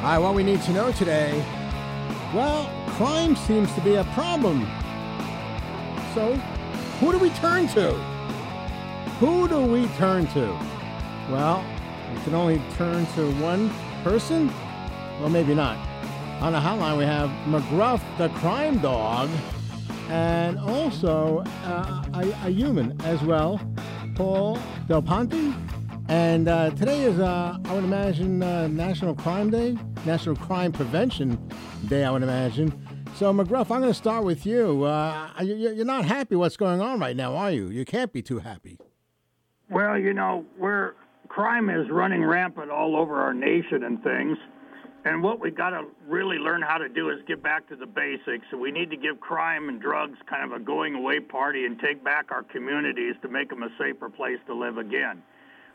All right, what we need to know today well, crime seems to be a problem. So, who do we turn to? Who do we turn to? Well, we can only turn to one person? Well, maybe not. On the hotline, we have McGruff, the crime dog, and also uh, a, a human as well, Paul Del Ponte. And uh, today is, uh, I would imagine, uh, National Crime Day, National Crime Prevention Day, I would imagine. So, McGruff, I'm going to start with you. Uh, you're not happy what's going on right now, are you? You can't be too happy. Well, you know, we're crime is running rampant all over our nation and things. And what we got to really learn how to do is get back to the basics. We need to give crime and drugs kind of a going away party and take back our communities to make them a safer place to live again.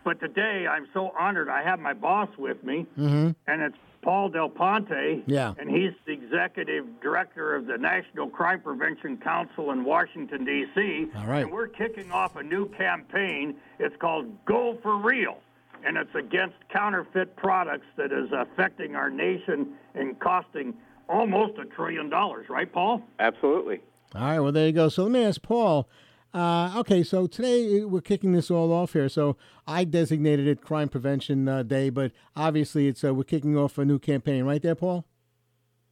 But today, I'm so honored. I have my boss with me, mm-hmm. and it's Paul Del Ponte. Yeah. And he's the executive director of the National Crime Prevention Council in Washington, D.C. All right. And we're kicking off a new campaign. It's called Go for Real and it's against counterfeit products that is affecting our nation and costing almost a trillion dollars, right, Paul? Absolutely. All right, well, there you go. So let me ask Paul. Uh, okay, so today we're kicking this all off here. So I designated it Crime Prevention uh, Day, but obviously it's uh, we're kicking off a new campaign, right there, Paul?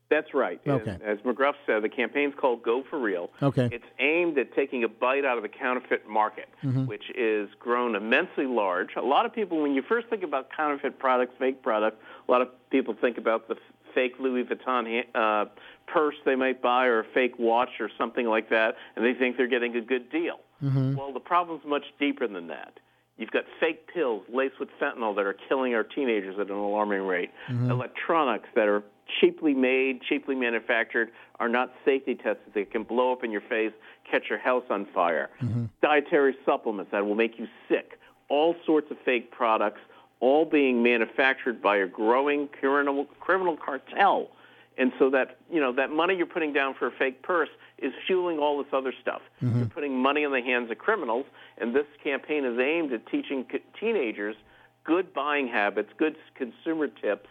That's right. Okay. And as McGruff said, the campaign's called Go for Real. Okay. It's aimed at taking a bite out of the counterfeit market, mm-hmm. which is grown immensely large. A lot of people, when you first think about counterfeit products, fake products, a lot of people think about the fake Louis Vuitton uh, purse they might buy or a fake watch or something like that, and they think they're getting a good deal. Mm-hmm. Well, the problem's much deeper than that. You've got fake pills laced with fentanyl that are killing our teenagers at an alarming rate. Mm-hmm. Electronics that are cheaply made, cheaply manufactured, are not safety tested. They can blow up in your face, catch your house on fire. Mm-hmm. Dietary supplements that will make you sick. All sorts of fake products, all being manufactured by a growing criminal, criminal cartel. And so that you know that money you're putting down for a fake purse is fueling all this other stuff. Mm-hmm. You're putting money in the hands of criminals, and this campaign is aimed at teaching teenagers good buying habits, good consumer tips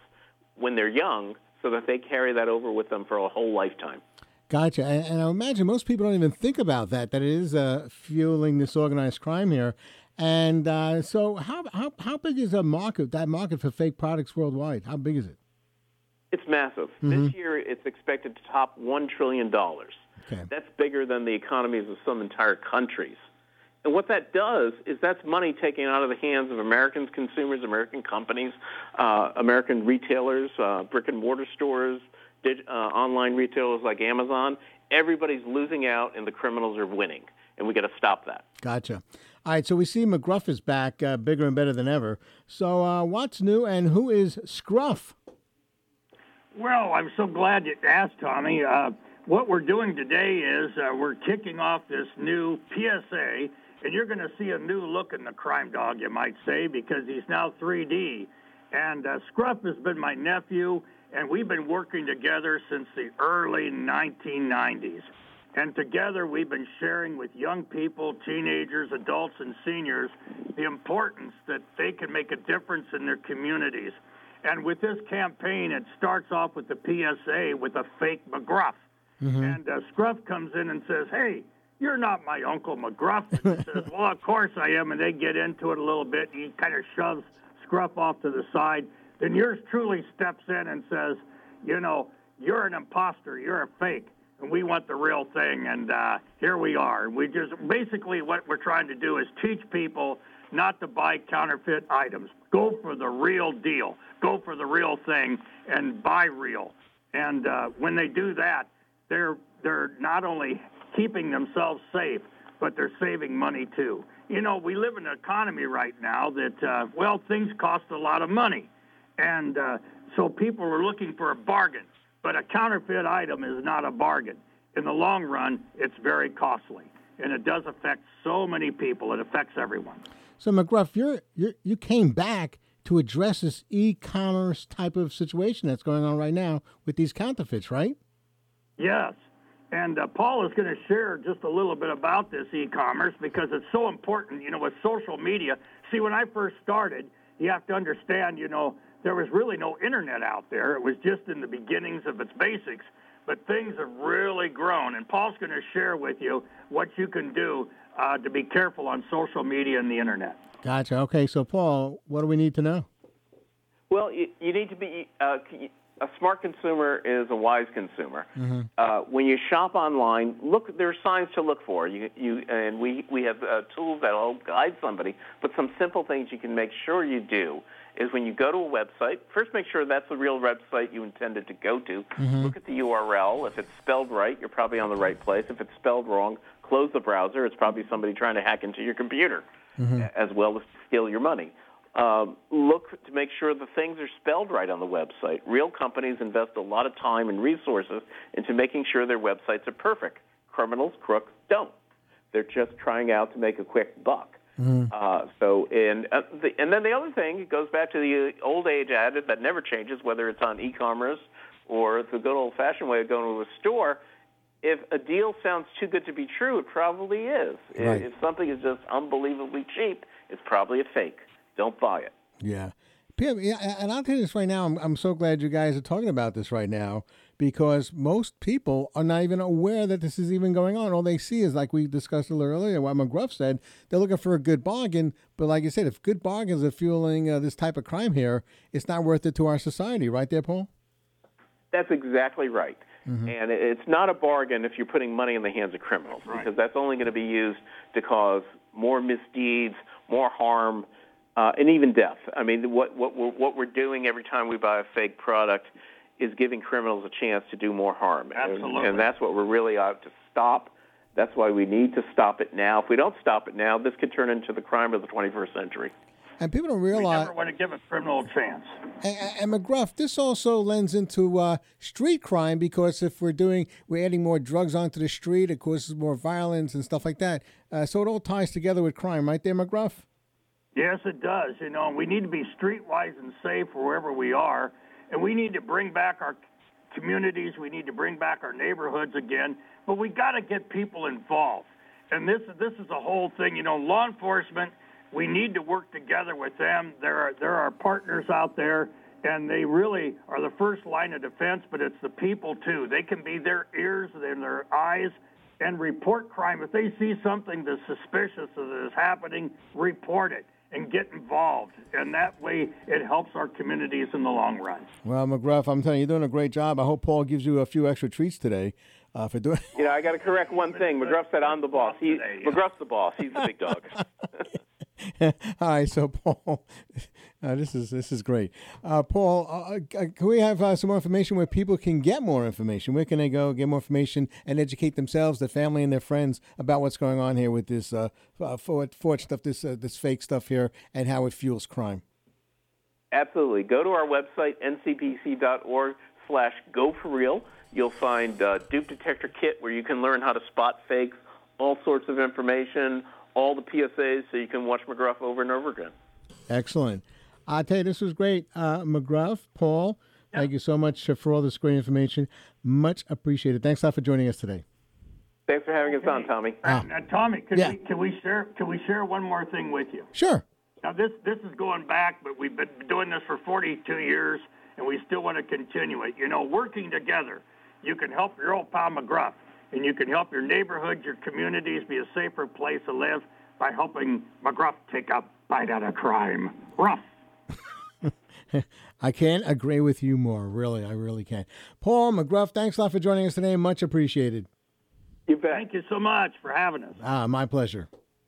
when they're young, so that they carry that over with them for a whole lifetime. Gotcha. And, and I imagine most people don't even think about that, that it is uh, fueling this organized crime here. And uh, so, how, how, how big is a market, that market for fake products worldwide? How big is it? It's massive. Mm-hmm. This year, it's expected to top $1 trillion. Okay. That's bigger than the economies of some entire countries. And what that does is that's money taken out of the hands of American consumers, American companies, uh, American retailers, uh, brick and mortar stores, dig- uh, online retailers like Amazon. Everybody's losing out, and the criminals are winning. And we got to stop that. Gotcha. All right, so we see McGruff is back, uh, bigger and better than ever. So, uh, what's new, and who is Scruff? Well, I'm so glad you asked, Tommy. Uh, what we're doing today is uh, we're kicking off this new PSA and you're going to see a new look in the crime dog, you might say, because he's now 3D. And uh, Scruff has been my nephew, and we've been working together since the early 1990s. And together we've been sharing with young people, teenagers, adults, and seniors the importance that they can make a difference in their communities. And with this campaign, it starts off with the PSA with a fake McGruff. Mm-hmm. And uh, Scruff comes in and says, Hey, you're not my Uncle McGruff. And he says, Well, of course I am. And they get into it a little bit. And He kind of shoves Scruff off to the side. Then yours truly steps in and says, You know, you're an imposter. You're a fake. And we want the real thing. And uh, here we are. We just basically what we're trying to do is teach people not to buy counterfeit items. Go for the real deal. Go for the real thing and buy real. And uh, when they do that, they're they're not only keeping themselves safe, but they're saving money too. You know, we live in an economy right now that, uh, well, things cost a lot of money. And uh, so people are looking for a bargain. But a counterfeit item is not a bargain. In the long run, it's very costly. And it does affect so many people, it affects everyone. So, McGruff, you're, you're, you came back to address this e commerce type of situation that's going on right now with these counterfeits, right? Yes. And uh, Paul is going to share just a little bit about this e-commerce because it's so important, you know, with social media. See, when I first started, you have to understand, you know, there was really no internet out there. It was just in the beginnings of its basics. But things have really grown, and Paul's going to share with you what you can do uh, to be careful on social media and the internet. Gotcha. Okay, so Paul, what do we need to know? Well, you, you need to be uh, a smart consumer is a wise consumer. Mm-hmm. Uh, when you shop online, look there are signs to look for. You, you and we we have uh, tools that will guide somebody. But some simple things you can make sure you do is when you go to a website, first make sure that's the real website you intended to go to. Mm-hmm. Look at the URL. If it's spelled right, you're probably on the right place. If it's spelled wrong, close the browser. It's probably somebody trying to hack into your computer, mm-hmm. as well as steal your money. Um, look to make sure the things are spelled right on the website. Real companies invest a lot of time and resources into making sure their websites are perfect. Criminals, crooks don't. They're just trying out to make a quick buck. Mm-hmm. Uh, so, and uh, the, and then the other thing, it goes back to the old age adage that never changes, whether it's on e-commerce or the good old-fashioned way of going to a store. If a deal sounds too good to be true, it probably is. Right. If something is just unbelievably cheap, it's probably a fake. Don't buy it. Yeah. Pim, yeah, and I'll tell you this right now. I'm, I'm so glad you guys are talking about this right now because most people are not even aware that this is even going on. All they see is, like we discussed a little earlier, what McGruff said, they're looking for a good bargain. But like you said, if good bargains are fueling uh, this type of crime here, it's not worth it to our society, right there, Paul? That's exactly right. Mm-hmm. And it's not a bargain if you're putting money in the hands of criminals, right. because that's only going to be used to cause more misdeeds, more harm uh, and even death. I mean, what what we're, what we're doing every time we buy a fake product is giving criminals a chance to do more harm. Absolutely. And, and that's what we're really out to stop. That's why we need to stop it now. If we don't stop it now, this could turn into the crime of the 21st century. And people don't realize. We never want to give a criminal a chance. And, and McGruff, this also lends into uh, street crime because if we're doing, we're adding more drugs onto the street, it causes more violence and stuff like that. Uh, so it all ties together with crime, right there, McGruff? Yes, it does. You know, we need to be streetwise and safe wherever we are, and we need to bring back our communities. We need to bring back our neighborhoods again, but we got to get people involved. And this this is a whole thing. You know, law enforcement. We need to work together with them. There are there are partners out there, and they really are the first line of defense. But it's the people too. They can be their ears and their eyes and report crime. If they see something that's suspicious that is happening, report it and get involved. And that way it helps our communities in the long run. Well, McGruff, I'm telling you, you're doing a great job. I hope Paul gives you a few extra treats today. Uh, for doing. You know, I got to correct one thing. McGruff said I'm the boss. He, McGruff's the boss. He's the big dog. All right, so Paul, uh, this is this is great. Uh, Paul, uh, uh can we have uh, some more information where people can get more information? Where can they go get more information and educate themselves, their family, and their friends about what's going on here with this uh, forward, forward stuff, this this fake stuff here, and how it fuels crime? Absolutely. Go to our website ncpc.org slash go for real. You'll find dupe detector kit where you can learn how to spot fakes, all sorts of information all the PSAs so you can watch McGruff over and over again. Excellent. I tell you, this was great. Uh, McGruff, Paul, yep. thank you so much for all this great information. Much appreciated. Thanks a lot for joining us today. Thanks for having us on, Tommy. Uh, uh, Tommy, can, yeah. we, can we share can we share one more thing with you? Sure. Now this this is going back, but we've been doing this for 42 years, and we still want to continue it. You know, working together, you can help your old pal McGruff and you can help your neighborhoods, your communities be a safer place to live by helping McGruff take a bite out of crime. Rough. I can't agree with you more. Really, I really can't. Paul McGruff, thanks a lot for joining us today. Much appreciated. You bet. Thank you so much for having us. Ah, my pleasure.